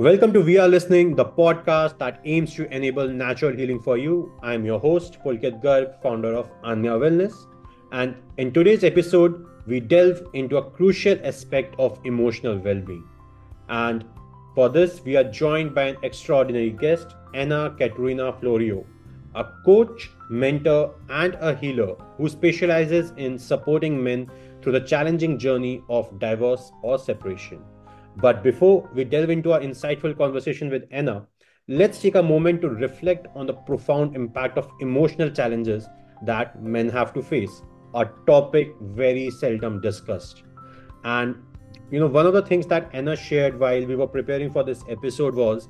Welcome to We Are Listening, the podcast that aims to enable natural healing for you. I'm your host, Pulkit Garg, founder of Aanya Wellness. And in today's episode, we delve into a crucial aspect of emotional well being. And for this, we are joined by an extraordinary guest, Anna Katerina Florio, a coach, mentor, and a healer who specializes in supporting men through the challenging journey of divorce or separation. But before we delve into our insightful conversation with Anna, let's take a moment to reflect on the profound impact of emotional challenges that men have to face, a topic very seldom discussed. And you know, one of the things that Anna shared while we were preparing for this episode was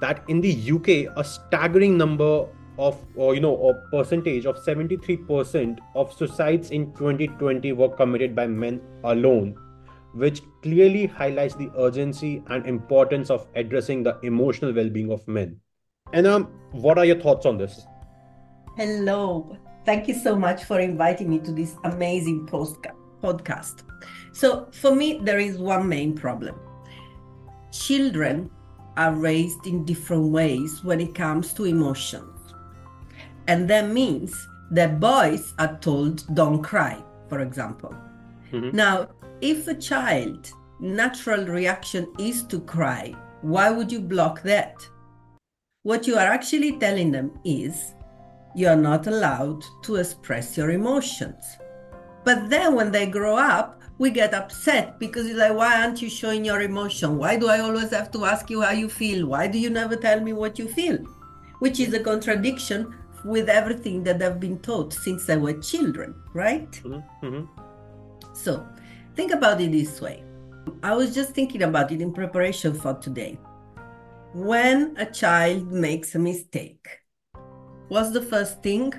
that in the UK, a staggering number of, or you know, a percentage of 73% of suicides in 2020 were committed by men alone which clearly highlights the urgency and importance of addressing the emotional well being of men. And um, what are your thoughts on this? Hello. Thank you so much for inviting me to this amazing podcast. So, for me, there is one main problem. Children are raised in different ways when it comes to emotions. And that means that boys are told, don't cry, for example. Mm-hmm. Now, if a child natural reaction is to cry, why would you block that? What you are actually telling them is you are not allowed to express your emotions. But then when they grow up, we get upset because it's like, why aren't you showing your emotion? Why do I always have to ask you how you feel? Why do you never tell me what you feel? Which is a contradiction with everything that they've been taught since they were children, right? Mm-hmm. mm-hmm. So Think about it this way. I was just thinking about it in preparation for today. When a child makes a mistake, what's the first thing?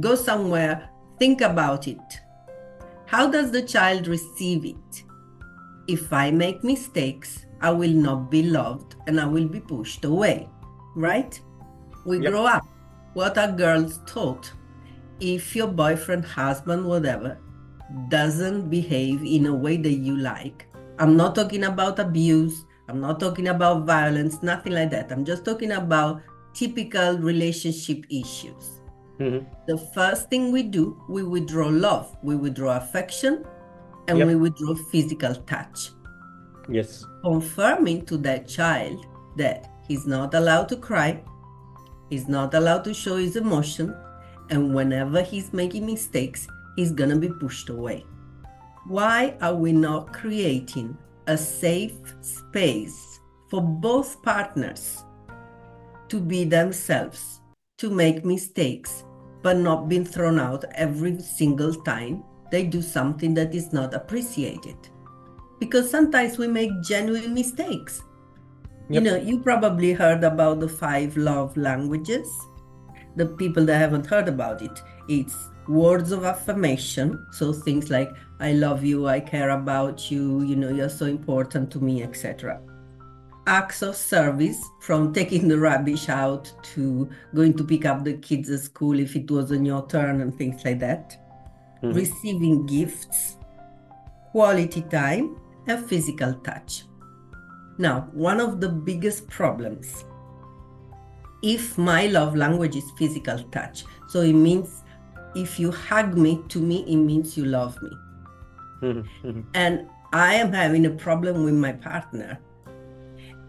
Go somewhere, think about it. How does the child receive it? If I make mistakes, I will not be loved and I will be pushed away, right? We yep. grow up. What are girls taught? If your boyfriend, husband, whatever, doesn't behave in a way that you like. I'm not talking about abuse. I'm not talking about violence, nothing like that. I'm just talking about typical relationship issues. Mm-hmm. The first thing we do, we withdraw love, we withdraw affection, and yep. we withdraw physical touch. Yes. Confirming to that child that he's not allowed to cry, he's not allowed to show his emotion, and whenever he's making mistakes, is going to be pushed away. Why are we not creating a safe space for both partners to be themselves, to make mistakes, but not being thrown out every single time they do something that is not appreciated? Because sometimes we make genuine mistakes. Yep. You know, you probably heard about the five love languages. The people that haven't heard about it, it's words of affirmation. So things like i love you i care about you you know you're so important to me etc acts of service from taking the rubbish out to going to pick up the kids at school if it wasn't your turn and things like that. Mm-hmm. receiving gifts quality time and physical touch. Now one of the biggest problems if my love language is physical touch so it means if you hug me, to me, it means you love me. and I am having a problem with my partner,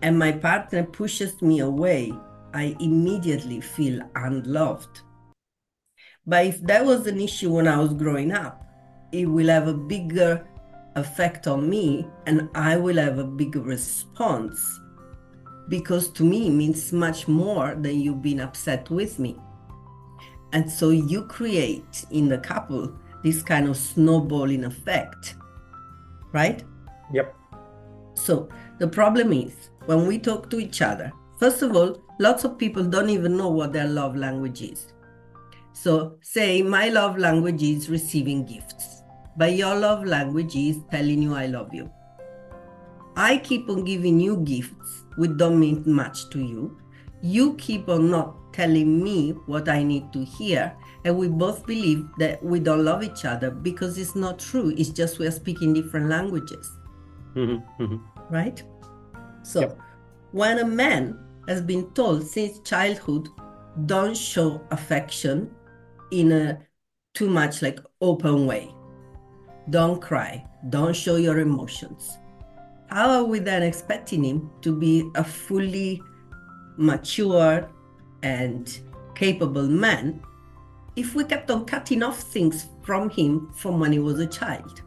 and my partner pushes me away, I immediately feel unloved. But if that was an issue when I was growing up, it will have a bigger effect on me, and I will have a bigger response because to me it means much more than you being upset with me. And so you create in the couple this kind of snowballing effect, right? Yep. So the problem is when we talk to each other, first of all, lots of people don't even know what their love language is. So, say my love language is receiving gifts, but your love language is telling you I love you. I keep on giving you gifts which don't mean much to you. You keep on not telling me what I need to hear. And we both believe that we don't love each other because it's not true. It's just we're speaking different languages. Mm-hmm, mm-hmm. Right? So, yep. when a man has been told since childhood, don't show affection in a too much like open way. Don't cry. Don't show your emotions. How are we then expecting him to be a fully mature and capable man if we kept on cutting off things from him from when he was a child?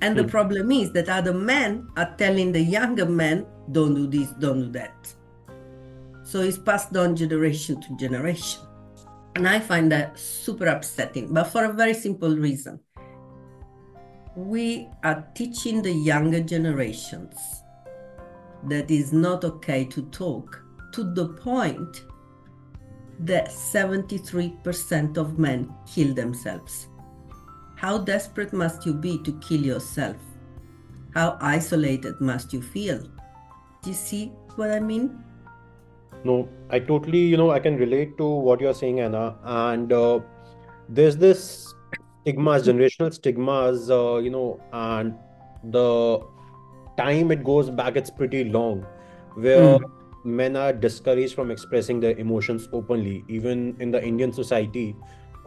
And the mm. problem is that other men are telling the younger men, don't do this, don't do that. So it's passed on generation to generation. And I find that super upsetting, but for a very simple reason. We are teaching the younger generations that it's not okay to talk to the point that 73% of men kill themselves. How desperate must you be to kill yourself? How isolated must you feel? Do you see what I mean? No, I totally, you know, I can relate to what you're saying, Anna. And uh, there's this stigmas, generational stigmas, uh, you know, and the time it goes back, it's pretty long, where mm. men are discouraged from expressing their emotions openly, even in the Indian society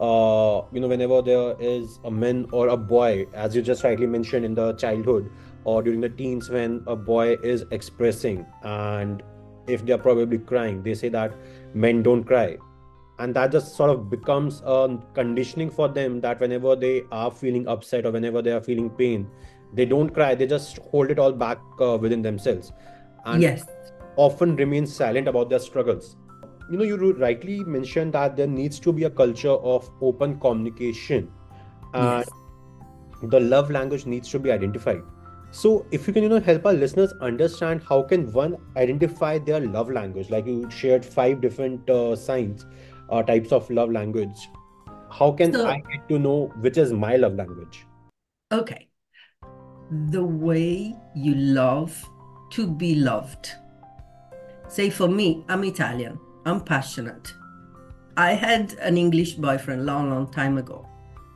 uh, you know, whenever there is a man or a boy, as you just rightly mentioned in the childhood or during the teens, when a boy is expressing and if they're probably crying, they say that men don't cry. And that just sort of becomes a conditioning for them that whenever they are feeling upset or whenever they are feeling pain, they don't cry, they just hold it all back uh, within themselves. And yes. often remain silent about their struggles. You know you rightly mentioned that there needs to be a culture of open communication. And yes. the love language needs to be identified. So if you can you know help our listeners understand how can one identify their love language? Like you shared five different uh, signs uh, types of love language. How can so, i get to know which is my love language? Okay the way you love to be loved say for me i'm italian I'm passionate. I had an English boyfriend long, long time ago.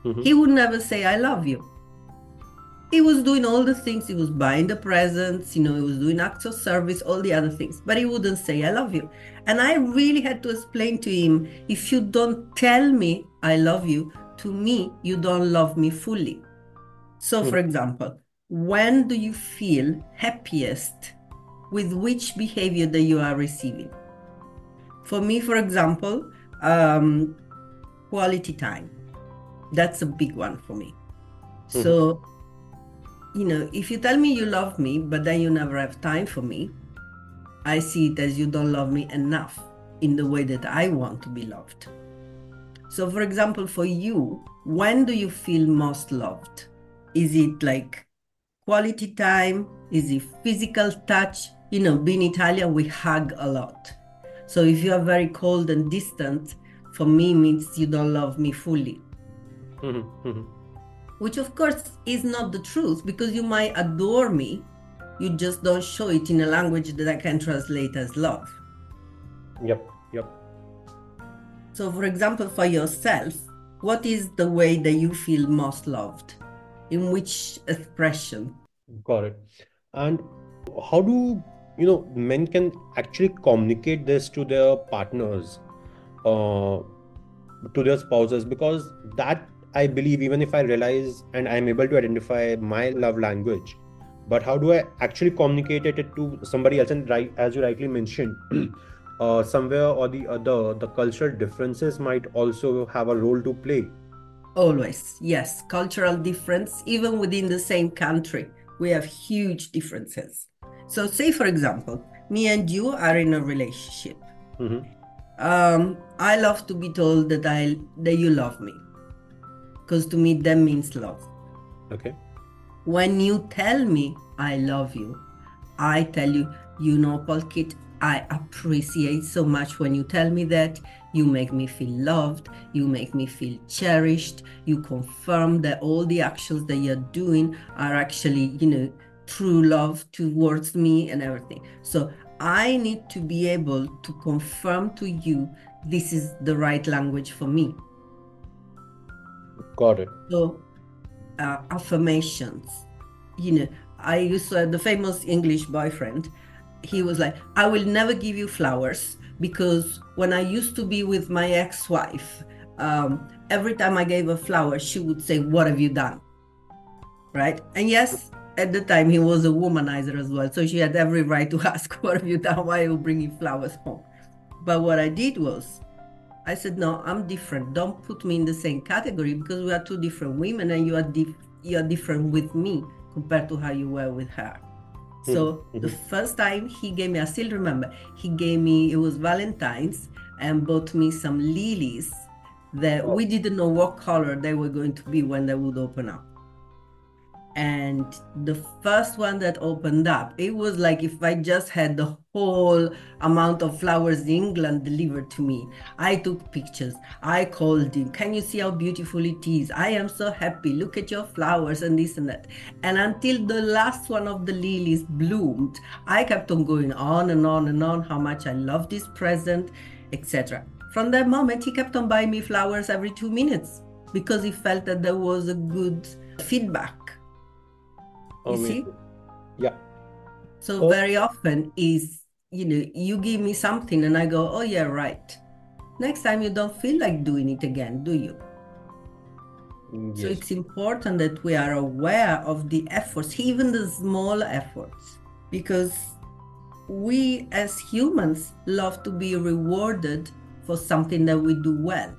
Mm-hmm. He would never say, I love you. He was doing all the things. He was buying the presents, you know, he was doing acts of service, all the other things, but he wouldn't say, I love you. And I really had to explain to him if you don't tell me I love you, to me, you don't love me fully. So, mm-hmm. for example, when do you feel happiest with which behavior that you are receiving? For me, for example, um, quality time. That's a big one for me. Mm-hmm. So, you know, if you tell me you love me, but then you never have time for me, I see it as you don't love me enough in the way that I want to be loved. So, for example, for you, when do you feel most loved? Is it like quality time? Is it physical touch? You know, being Italian, we hug a lot. So if you are very cold and distant, for me means you don't love me fully. Which of course is not the truth because you might adore me, you just don't show it in a language that I can translate as love. Yep, yep. So for example, for yourself, what is the way that you feel most loved? In which expression? Got it. And how do you know men can actually communicate this to their partners uh, to their spouses? Because that i believe even if i realize and i'm able to identify my love language but how do i actually communicate it to somebody else? And right as you rightly mentioned uh, somewhere or the other the cultural differences might also have a role to play. Always yes. Cultural difference even within the same country we have huge differences so, say for example, me and you are in a relationship. Mm-hmm. Um, I love to be told that I that you love me, because to me that means love. Okay. When you tell me I love you, I tell you, you know, Pulkit, I appreciate so much when you tell me that. You make me feel loved. You make me feel cherished. You confirm that all the actions that you're doing are actually, you know, true love towards me and everything. So I need to be able to confirm to you this is the right language for me. Got it. So uh, affirmations, you know, I used to have the famous English boyfriend. He was like, I will never give you flowers because when I used to be with my ex wife, um, every time I gave a flower, she would say, What have you done? Right? And yes, at the time he was a womanizer as well. So she had every right to ask, What have you done? Why are you bringing flowers home? But what I did was, I said, No, I'm different. Don't put me in the same category because we are two different women and you are, you are different with me compared to how you were with her. So Mhm. the first time he gave me, I still remember, he gave me, it was Valentine's and bought me some lilies that Oh. we didn't know what color they were going to be when they would open up. And the first one that opened up, it was like if I just had the whole amount of flowers in England delivered to me. I took pictures. I called him. Can you see how beautiful it is? I am so happy. Look at your flowers and this and that. And until the last one of the lilies bloomed, I kept on going on and on and on how much I love this present, etc. From that moment, he kept on buying me flowers every two minutes because he felt that there was a good feedback. Oh, you see? Yeah. So Oh. very often is, you know, you give me something and I go, oh yeah, right. Next time you don't feel like doing it again, do you? Mm, so it's important that we are aware of the efforts, even the small efforts, because we as humans love to be rewarded for something that we do well.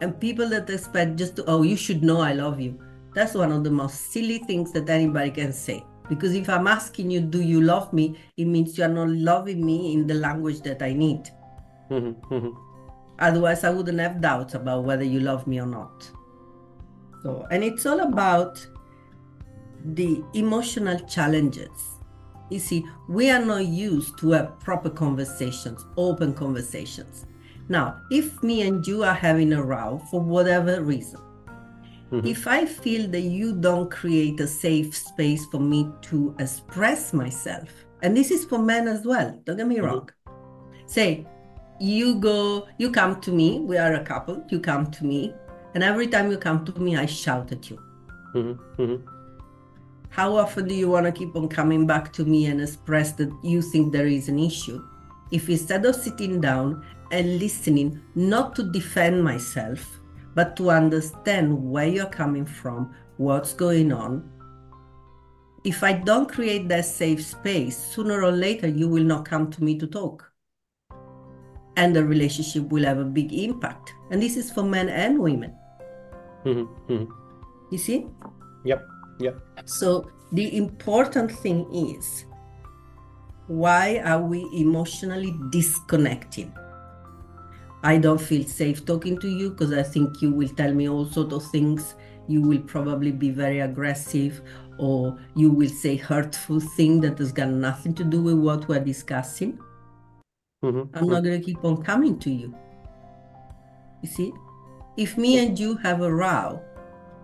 And people that expect just to, oh, you should know I love you. That's one of the most silly things that anybody can say. Because if I'm asking you, do you love me? It means you are not loving me in the language that I need. Mhm, mhm. Otherwise, I wouldn't have doubts about whether you love me or not. So, and it's all about the emotional challenges. You see, we are not used to have proper conversations, open conversations. Now, if me and you are having a row for whatever reason, Mhm. if I feel that you don't create a safe space for me to express myself, and this is for men as well, don't get me Mhm. wrong. Say, you go, you come to me, we are a couple, you come to me, and every time you come to me, I shout at you. Mhm, mhm. How often do you want to keep on coming back to me and express that you think there is an issue? If instead of sitting down and listening, not to defend myself, but to understand where you're coming from, what's going on, if I don't create that safe space, sooner or later you will not come to me to talk. And the relationship will have a big impact. And this is for men and women. Mhm, mhm. You see? Yep. Yep. So the important thing is why are we emotionally disconnecting? I don't feel safe talking to you because I think you will tell me all sorts of things. You will probably be very aggressive or you will say hurtful things that has got nothing to do with what we're discussing. Mhm, I'm not going to keep on coming to you. You see? If me and you have a row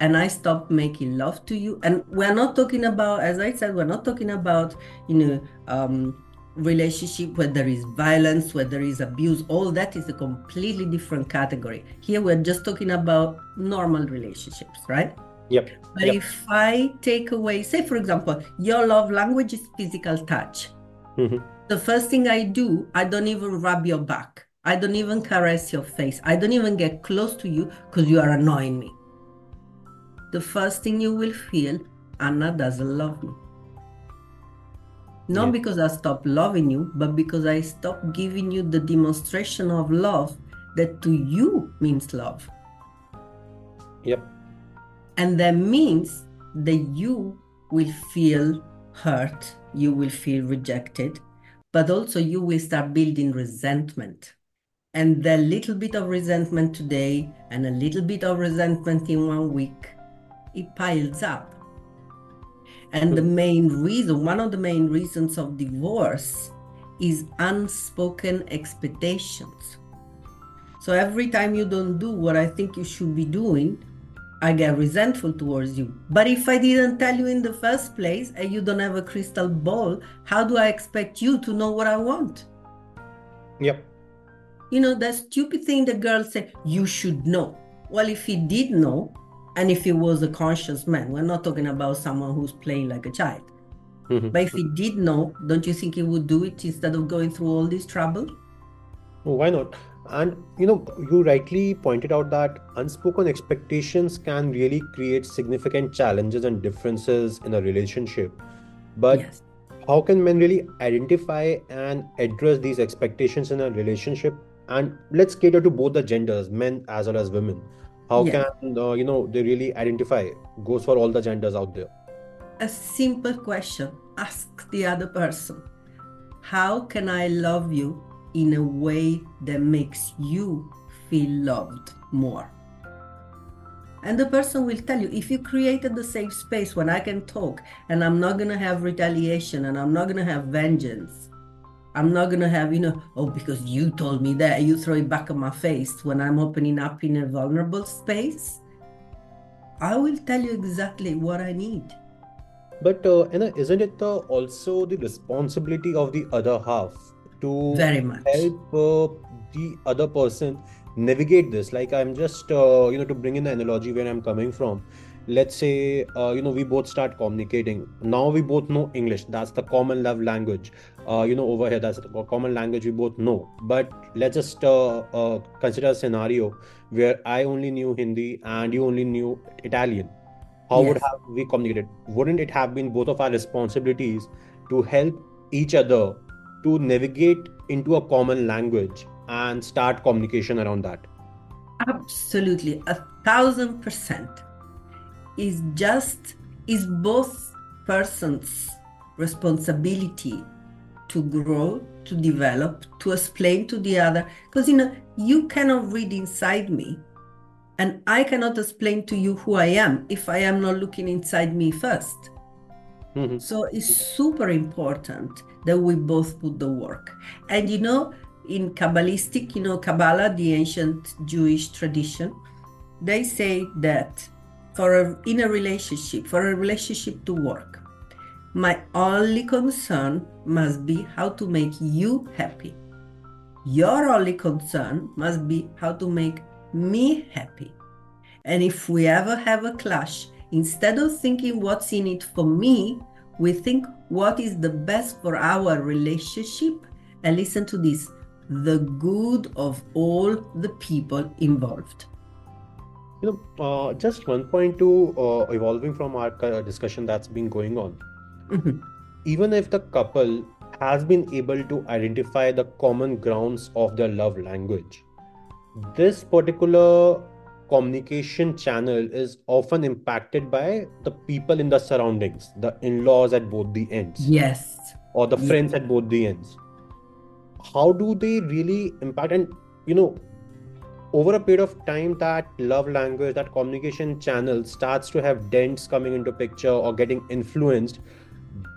and I stop making love to you, and we're not talking about, as I said, we're not talking about, you know, um, relationship where there is violence, where there is abuse. All that is a completely different category. Here we're just talking about normal relationships, right? Yep. But Yep. if I take away, say, for example, your love language is physical touch. Mhm. The first thing I do, I don't even rub your back. I don't even caress your face. I don't even get close to you because you are annoying me. The first thing you will feel, Anna doesn't love me. Not Yeah. because I stopped loving you, but because I stopped giving you the demonstration of love that to you means love. Yep. And that means that you will feel hurt, you will feel rejected, but also you will start building resentment. And the little bit of resentment today and a little bit of resentment in one week, it piles up. And the main reason, one of the main reasons of divorce is unspoken expectations. So every time you don't do what I think you should be doing, I get resentful towards you. But if I didn't tell you in the first place and you don't have a crystal ball, how do I expect you to know what I want? Yep. You know, that stupid thing the girl said, you should know. Well, if he did know, and if he was a conscious man, we're not talking about someone who's playing like a child. Mhm. But if he did know, don't you think he would do it instead of going through all this trouble? Oh, why not? And you know, you rightly pointed out that unspoken expectations can really create significant challenges and differences in a relationship. But Yes. how can men really identify and address these expectations in a relationship? And let's cater to both the genders, men as well as women. How Yeah. can uh, you know they really identify? Goes for all the genders out there. A simple question. Ask the other person. How can I love you in a way that makes you feel loved more? And the person will tell you if you created the safe space when I can talk and I'm not going to have retaliation and I'm not going to have vengeance. I'm not going to have, you know, oh, because you told me that, you throw it back on my face when I'm opening up in a vulnerable space. I will tell you exactly what I need. But uh, Anna, isn't it uh, also the responsibility of the other half to Very much. help uh, the other person navigate this? Like I'm just uh, you know to bring in the analogy where I'm coming from. Let's say uh, you know we both start communicating. Now we both know English. That's the common love language. Uh, you know over here. That's a common language we both know. But let's just uh, uh, consider a scenario where I only knew Hindi and you only knew Italian. How would have we communicated? Wouldn't it have been both of our responsibilities to help each other to navigate into a common language and start communication around that? Absolutely, a thousand percent. Is just is both persons' responsibility to grow, to develop, to explain to the other. Because you know, you cannot read inside me, and I cannot explain to you who I am if I am not looking inside me first. Mhm. So it's super important that we both put the work. And you know, in Kabbalistic, you know, Kabbalah, the ancient Jewish tradition, they say that for a, in a relationship, for a relationship to work, my only concern must be how to make you happy. Your only concern must be how to make me happy. And if we ever have a clash, instead of thinking what's in it for me, we think what is the best for our relationship. And listen to this the good of all the people involved. you know uh, just one point to uh, evolving from our uh, discussion that's been going on Mhm. even if the couple has been able to identify the common grounds of their love language this particular communication channel is often impacted by the people in the surroundings the in-laws at both the ends Yes. or the Yeah. friends at both the ends how do they really impact and you know over a period of time that love language that communication channel starts to have dents coming into picture or getting influenced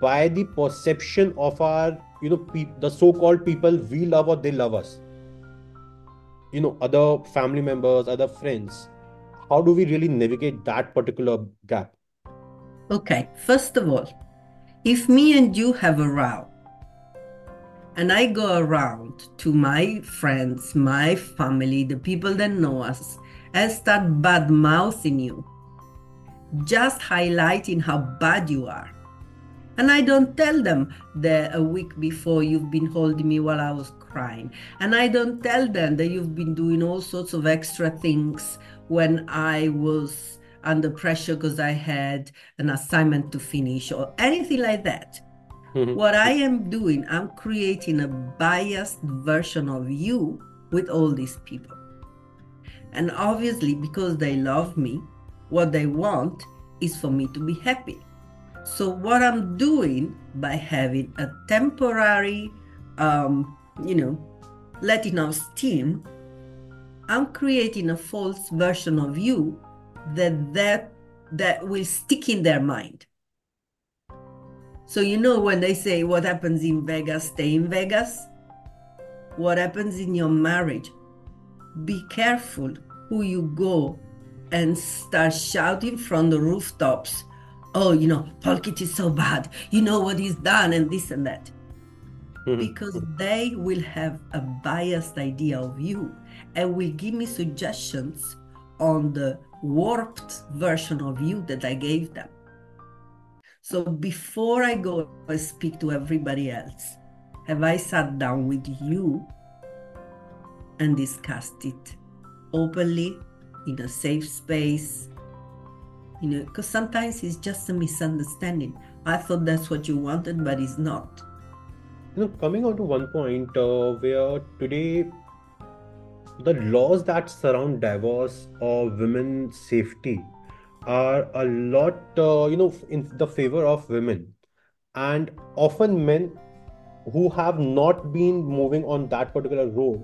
by the perception of our you know pe- the so-called people we love or they love us. You know other family members other friends. How do we really navigate that particular gap? Okay, first of all, if me and you have a row, and I go around to my friends, my family, the people that know us, and start bad mouthing you, just highlighting how bad you are. And I don't tell them that a week before you've been holding me while I was crying. And I don't tell them that you've been doing all sorts of extra things when I was under pressure because I had an assignment to finish or anything like that. What I am doing, I'm creating a biased version of you with all these people. And obviously, because they love me, what they want is for me to be happy. So, what I'm doing by having a temporary, um, you know, letting off steam, I'm creating a false version of you that that that will stick in their mind. So you know when they say what happens in Vegas, stay in Vegas. What happens in your marriage? Be careful who you go and start shouting from the rooftops. Oh, you know, Pulkit is so bad. You know what he's done and this and that. Mhm. Because they will have a biased idea of you and will give me suggestions on the warped version of you that I gave them. So before I go and speak to everybody else, have I sat down with you and discussed it openly in a safe space? You know, because sometimes it's just a misunderstanding. I thought that's what you wanted, but it's not. You know, coming on to one point uh, where today the laws that surround divorce or women's safety are a lot, uh, you know, in the favor of women, and often men who have not been moving on that particular road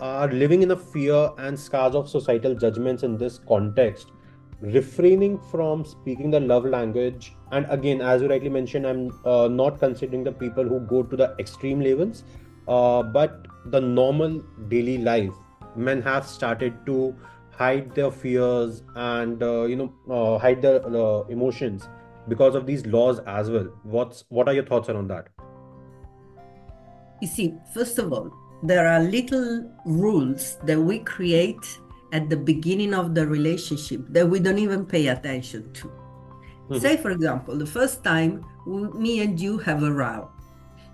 are living in a fear and scars of societal judgments in this context refraining from speaking the love language. And again as you rightly mentioned i'm uh, not considering the people who go to the extreme levels. Uh, but the normal daily life men have started to hide their fears and uh, you know uh, hide their uh, emotions because of these laws as well. What's what are your thoughts around that? You see first of all there are little rules that we create at the beginning of the relationship that we don't even pay attention to. Mm-hmm. Say, for example, the first time we, me and you have a row,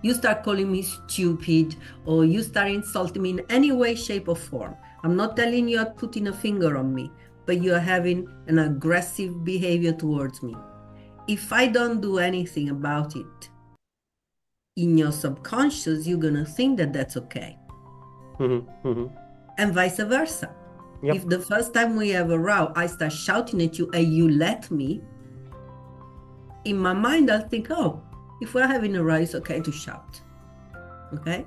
you start calling me stupid or you start insulting me in any way, shape, or form. I'm not telling you you're putting a finger on me, but you're having an aggressive behavior towards me. If I don't do anything about it, in your subconscious, you're going to think that that's okay. Mm-hmm. Mm-hmm. And vice versa. Yep. If the first time we have a row, I start shouting at you and you let me, in my mind, I'll think, oh, if we're having a row, it's okay to shout. Okay?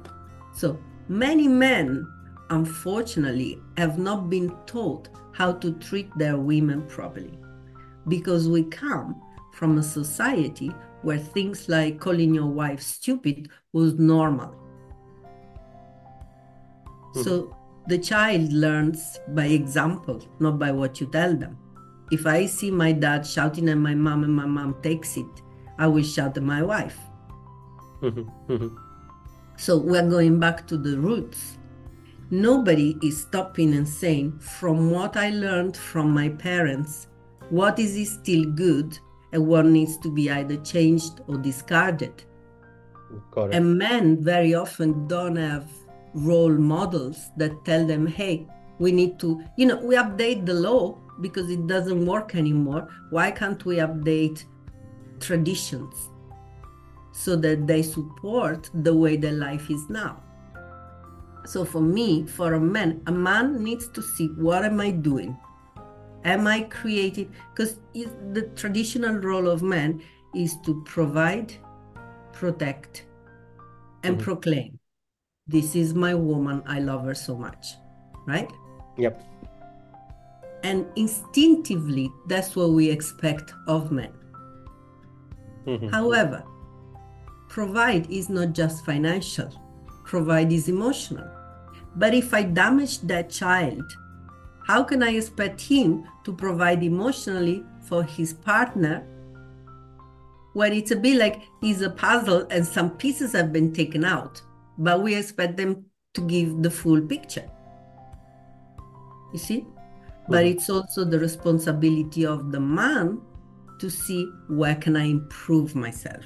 So many men, unfortunately, have not been taught how to treat their women properly because we come from a society where things like calling your wife stupid was normal. Mm-hmm. So the child learns by example, not by what you tell them. If I see my dad shouting at my mom and my mom takes it, I will shout at my wife. so we're going back to the roots. Nobody is stopping and saying, from what I learned from my parents, what is still good and what needs to be either changed or discarded. And men very often don't have role models that tell them, hey, we need to, you know, we update the law because it doesn't work anymore. Why can't we update traditions so that they support the way their life is now? So for me, for a man, a man needs to see what am I doing? Am I creating? Because the traditional role of man is to provide, protect, and mm-hmm. proclaim this is my woman. I love her so much. Right? Yep. And instinctively that's what we expect of men. Mm-hmm. however provide is not just financial. Provide is emotional. But if i damage that child how can i expect him to provide emotionally for his partner when it's a bit like he's a puzzle and some pieces have been taken out but we expect them to give the full picture. You see? Mm-hmm. But it's also the responsibility of the man to see where can I improve myself?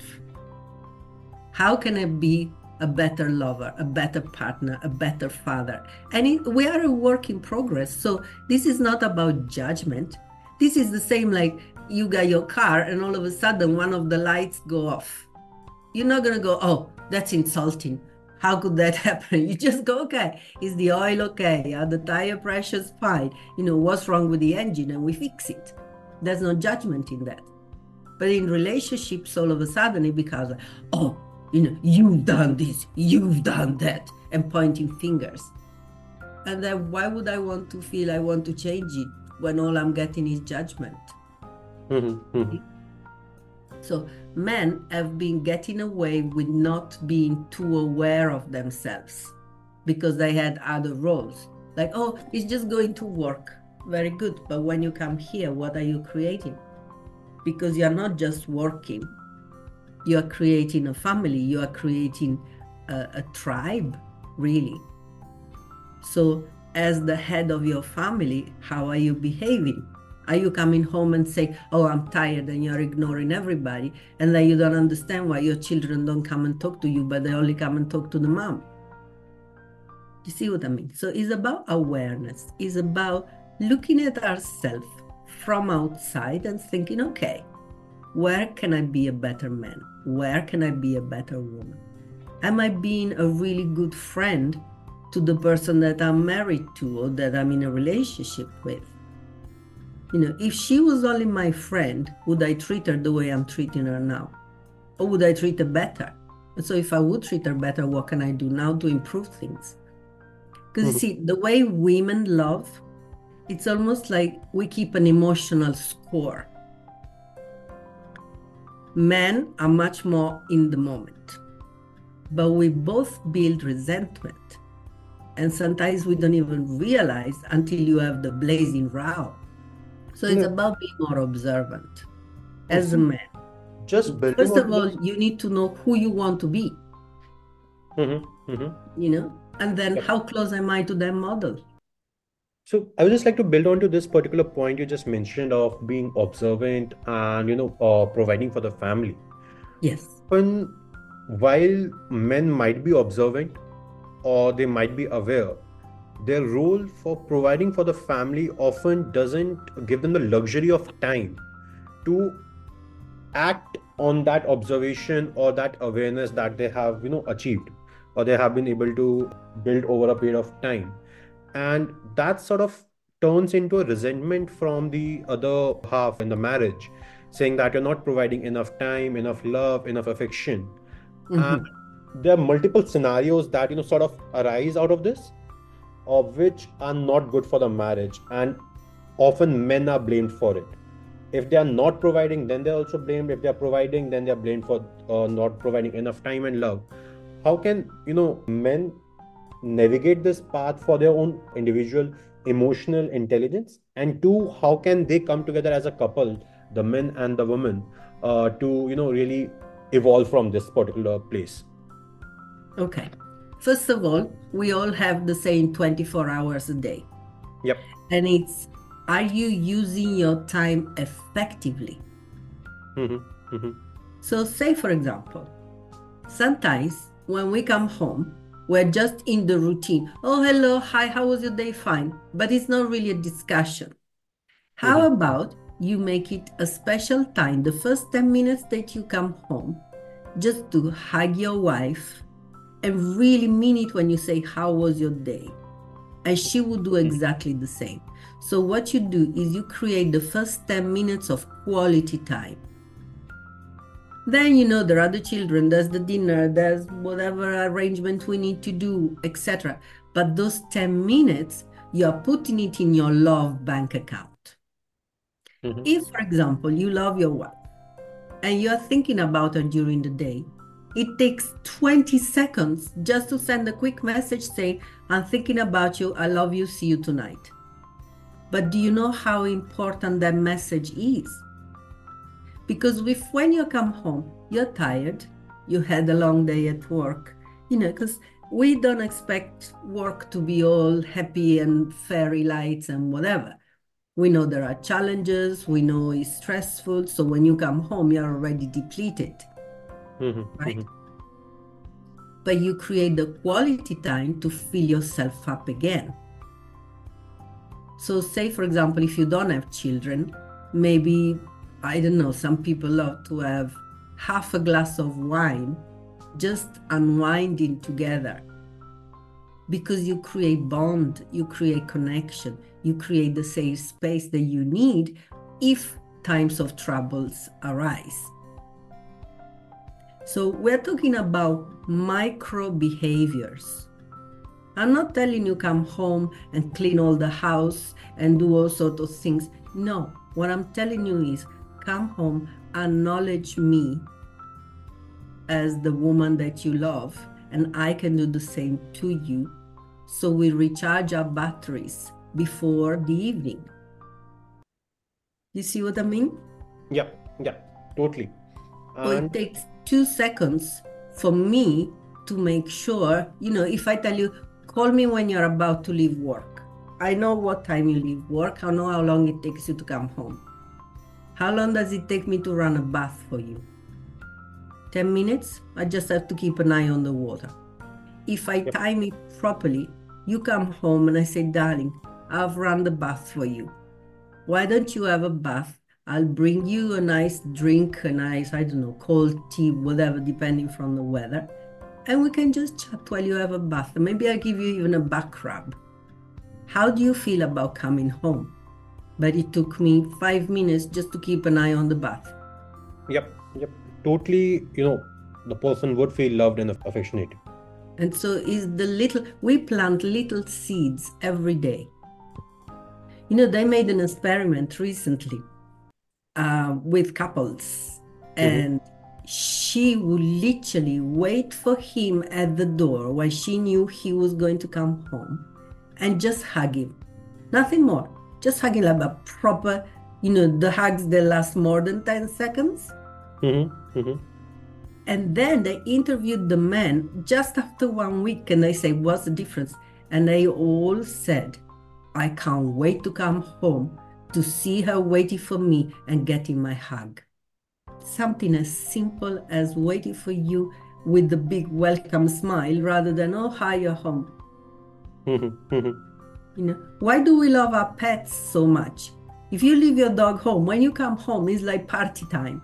How can I be a better lover, a better partner, a better father? And it, we are a work in progress. So this is not about judgment. This is the same like you got your car and all of a sudden one of the lights go off. You're not going to go, oh, that's insulting. How could that happen? You just go, okay, is the oil okay? Are the tire pressures fine? You know, what's wrong with the engine? And we fix it. There's no judgment in that. But in relationships, all of a sudden it becomes, like, oh, you know, you've done this, you've done that, and pointing fingers. And then why would I want to feel I want to change it when all I'm getting is judgment? Mm-hmm. So men have been getting away with not being too aware of themselves because they had other roles. Like, oh, it's just going to work. Very good. But when you come here, what are you creating? Because you're not just working, you're creating a family, you are creating a, a tribe, really. So, as the head of your family, how are you behaving? Are you coming home and say, "Oh, I'm tired," and you're ignoring everybody, and then you don't understand why your children don't come and talk to you, but they only come and talk to the mom? You see what I mean? So it's about awareness. It's about looking at ourselves from outside and thinking, okay, where can I be a better man? Where can I be a better woman? Am I being a really good friend to the person that I'm married to or that I'm in a relationship with? You know, if she was only my friend, would I treat her the way I'm treating her now? Or would I treat her better? And so if I would treat her better, what can I do now to improve things? Because you hmm. see, the way women love, it's almost like we keep an emotional score. Men are much more in the moment, but we both build resentment. And sometimes we don't even realize until you have the blazing row. So it's Yeah. about being more observant as a man. Just First of all, you need to know who you want to be, Mhm, mhm. you know, and then Yep. how close am I to that model? So I would just like to build on to this particular point you just mentioned of being observant and you know uh, providing for the family. Yes. When while men might be observant or they might be aware, their role for providing for the family often doesn't give them the luxury of time to act on that observation or that awareness that they have you know achieved or they have been able to build over a period of time. And that sort of turns into a resentment from the other half in the marriage saying that you're not providing enough time enough love enough affection. Mhm. and there are multiple scenarios that you know sort of arise out of this of which are not good for the marriage and often men are blamed for it. If they are not providing then they're also blamed. If they are providing then they're blamed for uh, not providing enough time and love. How can you know men navigate this path for their own individual emotional intelligence? And two how can they come together as a couple the men and the women uh, to you know really evolve from this particular place? Okay. First of all, we all have the same 24 hours a day. Yep. And it's are you using your time effectively? Mhm, mhm. So, say for example, sometimes when we come home, we're just in the routine. Oh, hello, hi, how was your day? Fine. But it's not really a discussion. How Mhm. about you make it a special time, the first 10 minutes that you come home, just to hug your wife and really mean it when you say, How was your day? And she will do exactly the same. So, what you do is you create the first 10 minutes of quality time. Then, you know, there are the children, there's the dinner, there's whatever arrangement we need to do, etc. But those 10 minutes, you are putting it in your love bank account. Mhm. If, for example, you love your wife and you're thinking about her during the day, it takes 20 seconds just to send a quick message saying, I'm thinking about you, I love you, see you tonight. But do you know how important that message is? Because if when you come home, you're tired, you had a long day at work, you know, because we don't expect work to be all happy and fairy lights and whatever. We know there are challenges, we know it's stressful. So when you come home, you're already depleted, Mhm, right? mhm. But you create the quality time to fill yourself up again. So, say for example, if you don't have children, maybe, I don't know, some people love to have half a glass of wine just unwinding together because you create bond, you create connection, you create the safe space that you need if times of troubles arise. So we're talking about micro behaviors. I'm not telling you come home and clean all the house and do all sorts of things. No, what I'm telling you is come home, acknowledge me as the woman that you love, and I can do the same to you. So we recharge our batteries before the evening. You see what I mean? yeah yeah totally Or it takes two seconds for me to make sure, you know, if I tell you, call me when you're about to leave work, I know what time you leave work. I know how long it takes you to come home. How long does it take me to run a bath for you? 10 minutes? I just have to keep an eye on the water. If I yep. time it properly, you come home and I say, darling, I've run the bath for you. Why don't you have a bath? I'll bring you a nice drink, a nice, I don't know, cold tea, whatever, depending from the weather. And we can just chat while you have a bath. Maybe I'll give you even a back rub. How do you feel about coming home? But it took me five minutes just to keep an eye on the bath. Yep, yep. Totally, you know, the person would feel loved and affectionate. And so is the little, we plant little seeds every day. You know, they made an experiment recently uh, with couples, mm-hmm. and she would literally wait for him at the door while she knew he was going to come home and just hug him. Nothing more. Just hugging like a proper, you know, the hugs that last more than 10 seconds. Mm-hmm. Mm-hmm. And then they interviewed the men just after one week and they say, What's the difference? And they all said, I can't wait to come home to see her waiting for me and getting my hug. Something as simple as waiting for you with the big welcome smile rather than, Oh, hi, you're home. you know, why do we love our pets so much? If you leave your dog home, when you come home, it's like party time.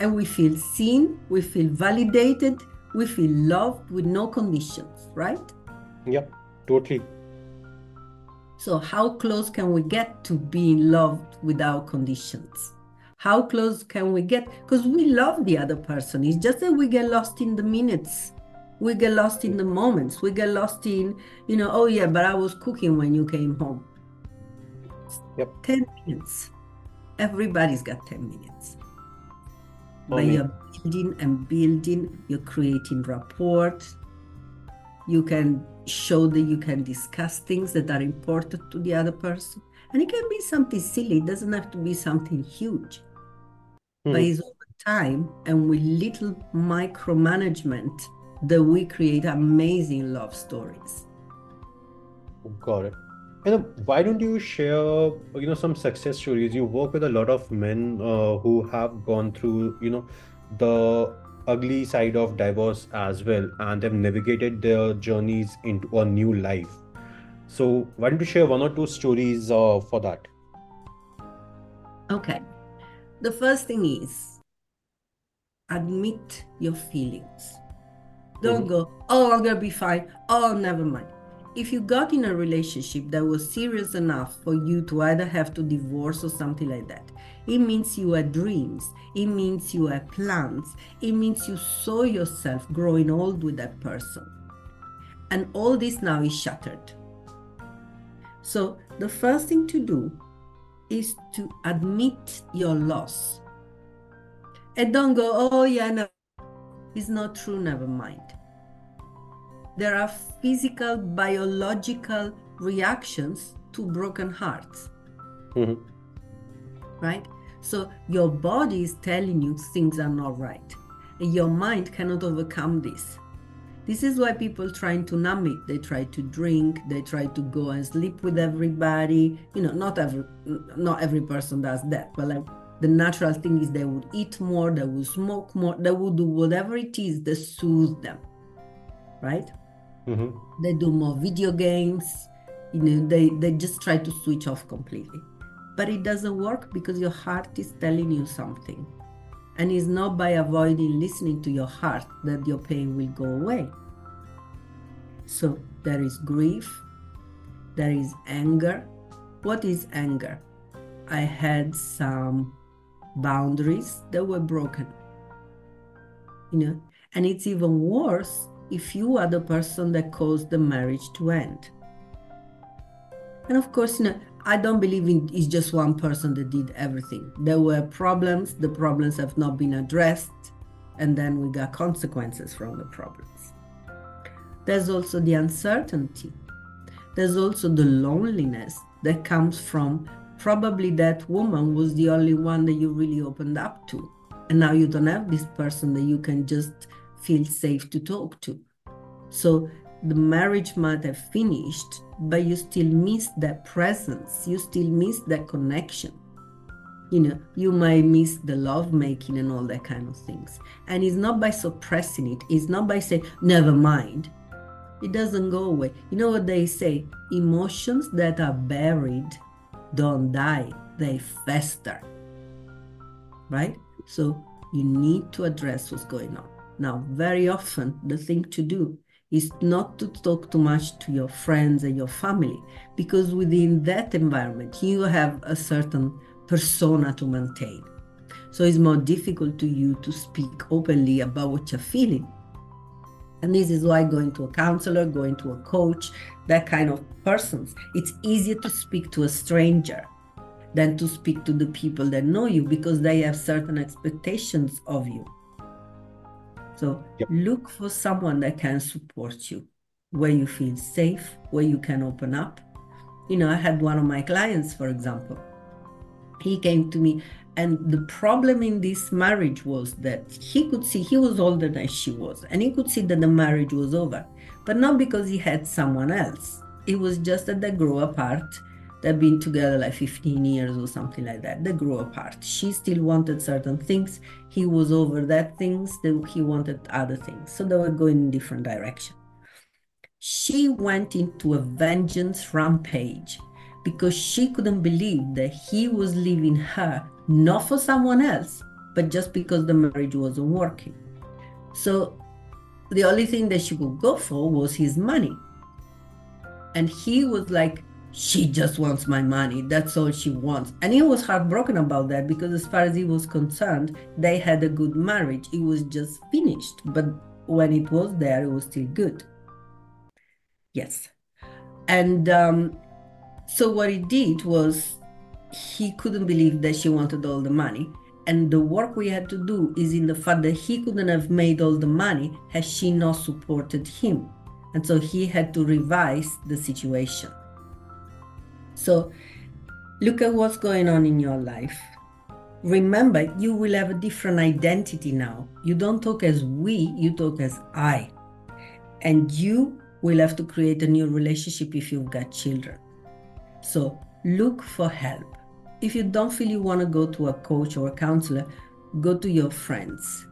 And we feel seen, we feel validated, we feel loved with no conditions, right? Yep, totally. So, how close can we get to being loved without conditions? How close can we get? Because we love the other person. It's just that we get lost in the minutes. We get lost in the moments. We get lost in you know oh yeah but i was cooking when you came home. Yep. 10 minutes. Everybody's got 10 minutes. But you're building and building. You're creating rapport. You can show that you can discuss things that are important to the other person and it can be something silly it doesn't have to be something huge mm. but it's over time and with little micromanagement that we create amazing love stories. Got it. And why don't you share, you know, some success stories? You work with a lot of men uh, who have gone through, you know, the ugly side of divorce as well, and have navigated their journeys into a new life. So, why don't you share one or two stories uh, for that? Okay. The first thing is admit your feelings. Don't mm-hmm. go, oh, I'm going to be fine. Oh, never mind. If you got in a relationship that was serious enough for you to either have to divorce or something like that, it means you had dreams. It means you had plans. It means you saw yourself growing old with that person. And all this now is shattered. So the first thing to do is to admit your loss. And don't go, oh, yeah, no, it's not true, never mind there are physical, biological reactions to broken hearts. Mm-hmm. Right? So your body is telling you things are not right. Your mind cannot overcome this. This is why people trying to numb it. They try to drink, they try to go and sleep with everybody. You know, not every not every person does that, but like the natural thing is they would eat more, they would smoke more, they would do whatever it is that soothes them. Right? Mm-hmm. They do more video games. You know, they, they just try to switch off completely. But it doesn't work because your heart is telling you something. And it's not by avoiding listening to your heart that your pain will go away. So there is grief, there is anger. What is anger? I had some boundaries that were broken. You know, and it's even worse if you are the person that caused the marriage to end. And of course, you know, I don't believe in it's just one person that did everything. There were problems, the problems have not been addressed, and then we got consequences from the problems. There's also the uncertainty. There's also the loneliness that comes from probably that woman was the only one that you really opened up to. And now you don't have this person that you can just feel safe to talk to. So the marriage might have finished, but you still miss that presence. You still miss that connection. You know, you might miss the love making and all that kind of things. And it's not by suppressing it, it's not by saying, never mind. It doesn't go away. You know what they say? Emotions that are buried don't die, they fester. Right? So you need to address what's going on. Now, very often, the thing to do is not to talk too much to your friends and your family because within that environment, you have a certain persona to maintain. So it's more difficult to you to speak openly about what you're feeling. And this is why going to a counselor, going to a coach, that kind of persons, it's easier to speak to a stranger than to speak to the people that know you because they have certain expectations of you. So yep. look for someone that can support you, where you feel safe, where you can open up. You know, I had one of my clients, for example. He came to me, and the problem in this marriage was that he could see he was older than she was, and he could see that the marriage was over, but not because he had someone else. It was just that they grew apart They've been together like 15 years or something like that. They grew apart. She still wanted certain things. He was over that things. He wanted other things. So they were going in different direction. She went into a vengeance rampage because she couldn't believe that he was leaving her not for someone else, but just because the marriage wasn't working. So the only thing that she could go for was his money. And he was like, she just wants my money. That's all she wants. And he was heartbroken about that because, as far as he was concerned, they had a good marriage. It was just finished. But when it was there, it was still good. Yes. And um, so, what he did was he couldn't believe that she wanted all the money. And the work we had to do is in the fact that he couldn't have made all the money had she not supported him. And so he had to revise the situation. So look at what's going on in your life. Remember, you will have a different identity now. You don't talk as we, you talk as I. And you will have to create a new relationship if you've got children. So look for help. If you don't feel you want to go to a coach or a counselor, go to your friends.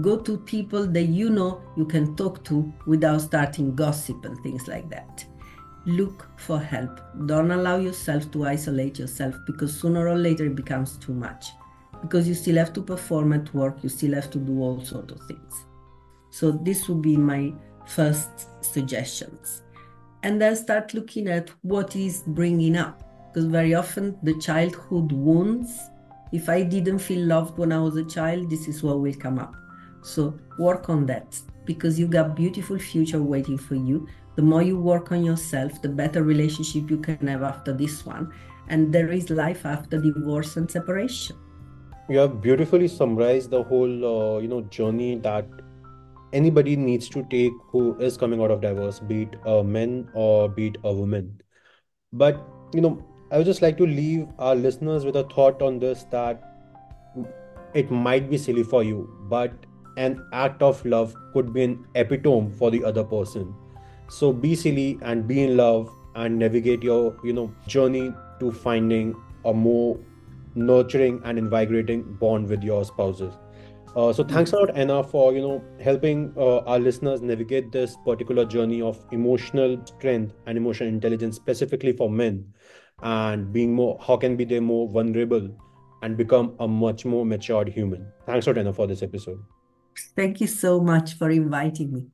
Go to people that you know you can talk to without starting gossip and things like that look for help. Don't allow yourself to isolate yourself because sooner or later it becomes too much. Because you still have to perform at work, you still have to do all sorts of things. So, this would be my first suggestions. And then start looking at what is bringing up. Because very often the childhood wounds, if I didn't feel loved when I was a child, this is what will come up. So, work on that because you've got beautiful future waiting for you the more you work on yourself, the better relationship you can have after this one. And there is life after divorce and separation. You have beautifully summarized the whole, uh, you know, journey that anybody needs to take who is coming out of divorce, be it a man or be it a woman. But you know, I would just like to leave our listeners with a thought on this that it might be silly for you, but an act of love could be an epitome for the other person so be silly and be in love and navigate your you know journey to finding a more nurturing and invigorating bond with your spouses. Uh, so thanks a lot anna for you know helping uh, our listeners navigate this particular journey of emotional strength and emotional intelligence specifically for men and being more how can be they more vulnerable and become a much more matured human. Thanks a lot anna for this episode. Thank you so much for inviting me